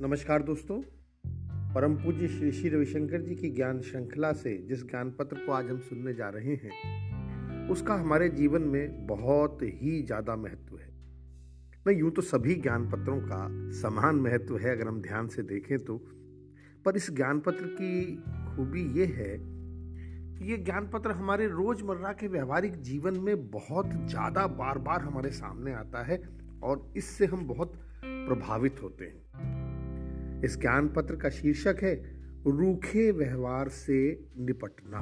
नमस्कार दोस्तों। परम पूज्य श्री श्री रविशंकर जी की ज्ञान श्रृंखला से जिस ज्ञान पत्र को आज हम सुनने जा रहे हैं, उसका हमारे जीवन में बहुत ही ज़्यादा महत्व है। मैं यूँ तो सभी ज्ञान पत्रों का समान महत्व है अगर हम ध्यान से देखें तो पर इस ज्ञान पत्र की खूबी ये है कि ये ज्ञान पत्र हमारे रोज़मर्रा के व्यवहारिक जीवन में बहुत ज़्यादा बार बार हमारे सामने आता है और इससे हम बहुत प्रभावित होते हैं। इस ज्ञान पत्र का शीर्षक है, रूखे व्यवहार से निपटना।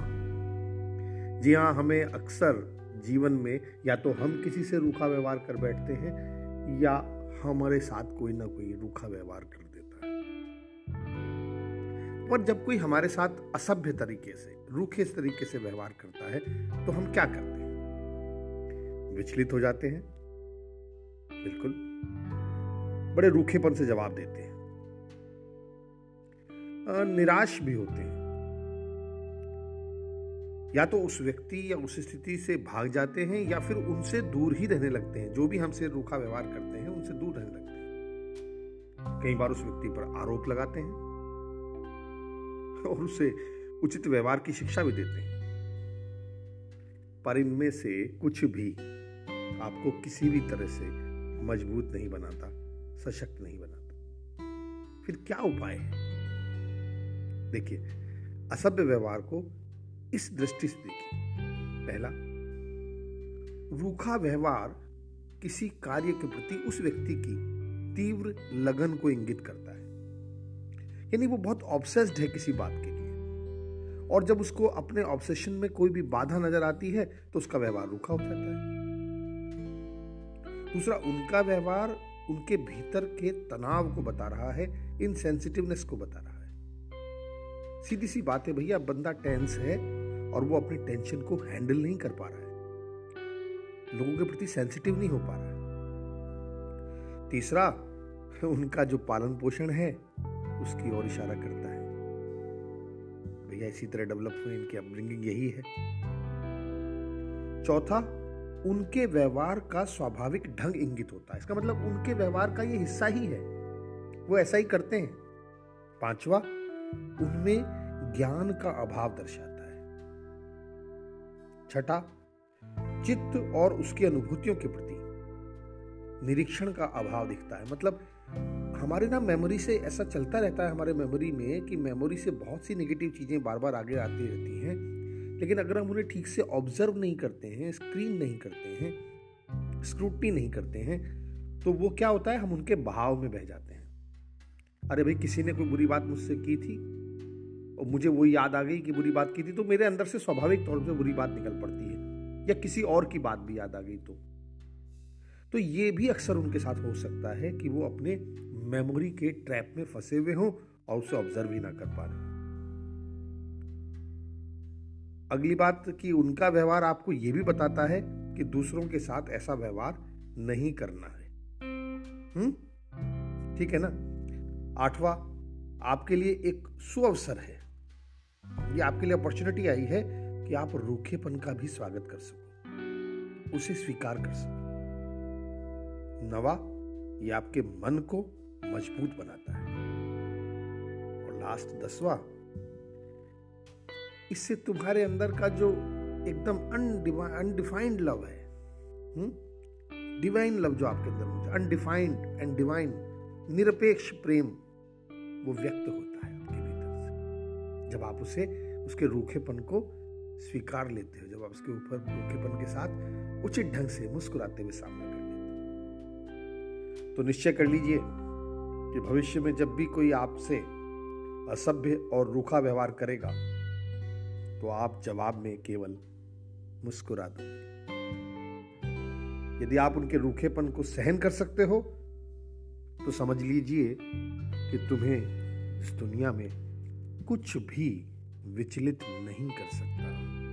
जी हाँ हमें अक्सर जीवन में या तो हम किसी से रूखा व्यवहार कर बैठते हैं, या हमारे साथ कोई ना कोई रूखा व्यवहार कर देता है। पर जब कोई हमारे साथ असभ्य तरीके से, रूखे तरीके से व्यवहार करता है तो हम क्या करते हैं? विचलित हो जाते हैं। बिल्कुल। बड़े रूखेपन से जवाब देते हैं। निराश भी होते हैं। या तो उस व्यक्ति या उस स्थिति से भाग जाते हैं या फिर उनसे दूर ही रहने लगते हैं। जो भी हमसे रूखा व्यवहार करते हैं, उनसे दूर रहने लगते हैं। कई बार उस व्यक्ति पर आरोप लगाते हैं और उसे उचित व्यवहार की शिक्षा भी देते हैं। पर इनमें से कुछ भी आपको किसी भी तरह से मज़बूत नहीं बनाता, सशक्त नहीं बनाता। फिर क्या उपाय है? देखिए, असभ्य व्यवहार को इस दृष्टि से देखिए। पहला, रूखा व्यवहार किसी कार्य के प्रति उस व्यक्ति की तीव्र लगन को इंगित करता है। यानी वो बहुत ऑब्सेस्ड है किसी बात के लिए। और जब उसको अपने ऑब्सेशन में कोई भी बाधा नज़र आती है तो उसका व्यवहार रूखा हो जाता है। दूसरा, उनका व्यवहार उनके भीतर के तनाव को बता रहा है इनसेंसिटिवनेस को बता रहा है। सीधी सी बात है भैया, बंदा टेंस है और वो अपनी टेंशन को हैंडल नहीं कर पा रहा है। लोगों के प्रति सेंसिटिव नहीं हो पा रहा है। तीसरा, उनका जो पालन पोषण है, उसकी ओर इशारा करता है। भैया, इसी तरह डेवलप हुए, इनकी अपब्रिंगिंग यही है। चौथा, उनके व्यवहार का स्वाभाविक ढंग इंगित होता है। इसका मतलब उनके व्यवहार का ये हिस्सा ही है। वो ऐसा ही करते हैं। पांचवा उनमें ज्ञान का अभाव दर्शाता है। छठा, चित्त और उसकी अनुभूतियों के प्रति निरीक्षण का अभाव दिखता है। मतलब हमारे ना मेमोरी से ऐसा चलता रहता है, हमारे मेमोरी में, कि मेमोरी से बहुत सी नेगेटिव चीज़ें बार बार आगे आती रहती हैं। लेकिन अगर हम उन्हें ठीक से ऑब्ज़र्व नहीं करते हैं स्क्रीन नहीं करते हैं स्क्रूटनी नहीं करते हैं तो वो क्या होता है? हम उनके बहाव में बह जाते हैं। अरे भाई, किसी ने कोई बुरी बात मुझसे की थी? और मुझे वो याद आ गई कि बुरी बात की थी तो मेरे अंदर से स्वाभाविक तौर पर बुरी बात निकल पड़ती है। या किसी और की बात भी याद आ गई तो। तो ये भी अक्सर उनके साथ हो सकता है कि वो अपने मेमोरी के ट्रैप में फंसे हुए हों और उसे ऑब्ज़र्व ही ना कर पा रहे अगली बात कि उनका व्यवहार आपको यह भी बताता है कि दूसरों के साथ ऐसा व्यवहार नहीं करना है। हम्म? ठीक है ना? आठवां, आपके लिए एक सुअवसर है ये आपके लिए अपॉर्चुनिटी आई है कि आप रूखेपन का भी स्वागत कर सको, उसे स्वीकार कर सको नवा, ये आपके मन को मज़बूत बनाता है और लास्ट दसवा, इससे तुम्हारे अंदर का जो एकदम अनडिफाइंड लव है डिवाइन हम्म? लव जो आपके अंदर अनडिफाइंड एंड डिवाइन निरपेक्ष प्रेम वो व्यक्त होता है आपके भीतर से। जब आप उसे, उसके रूखेपन को स्वीकार लेते हो, जब आप उसके ऊपर रूखेपन के साथ उचित ढंग से मुस्कुराते हुए सामना कर देते हो। तो निश्चय कर लीजिए कि भविष्य में जब भी कोई आपसे असभ्य और रूखा व्यवहार करेगा तो आप जवाब में केवल मुस्कुरा दो यदि आप उनके रूखेपन को सहन कर सकते हो तो समझ लीजिए कि तुम्हें इस दुनिया में कुछ भी विचलित नहीं कर सकता।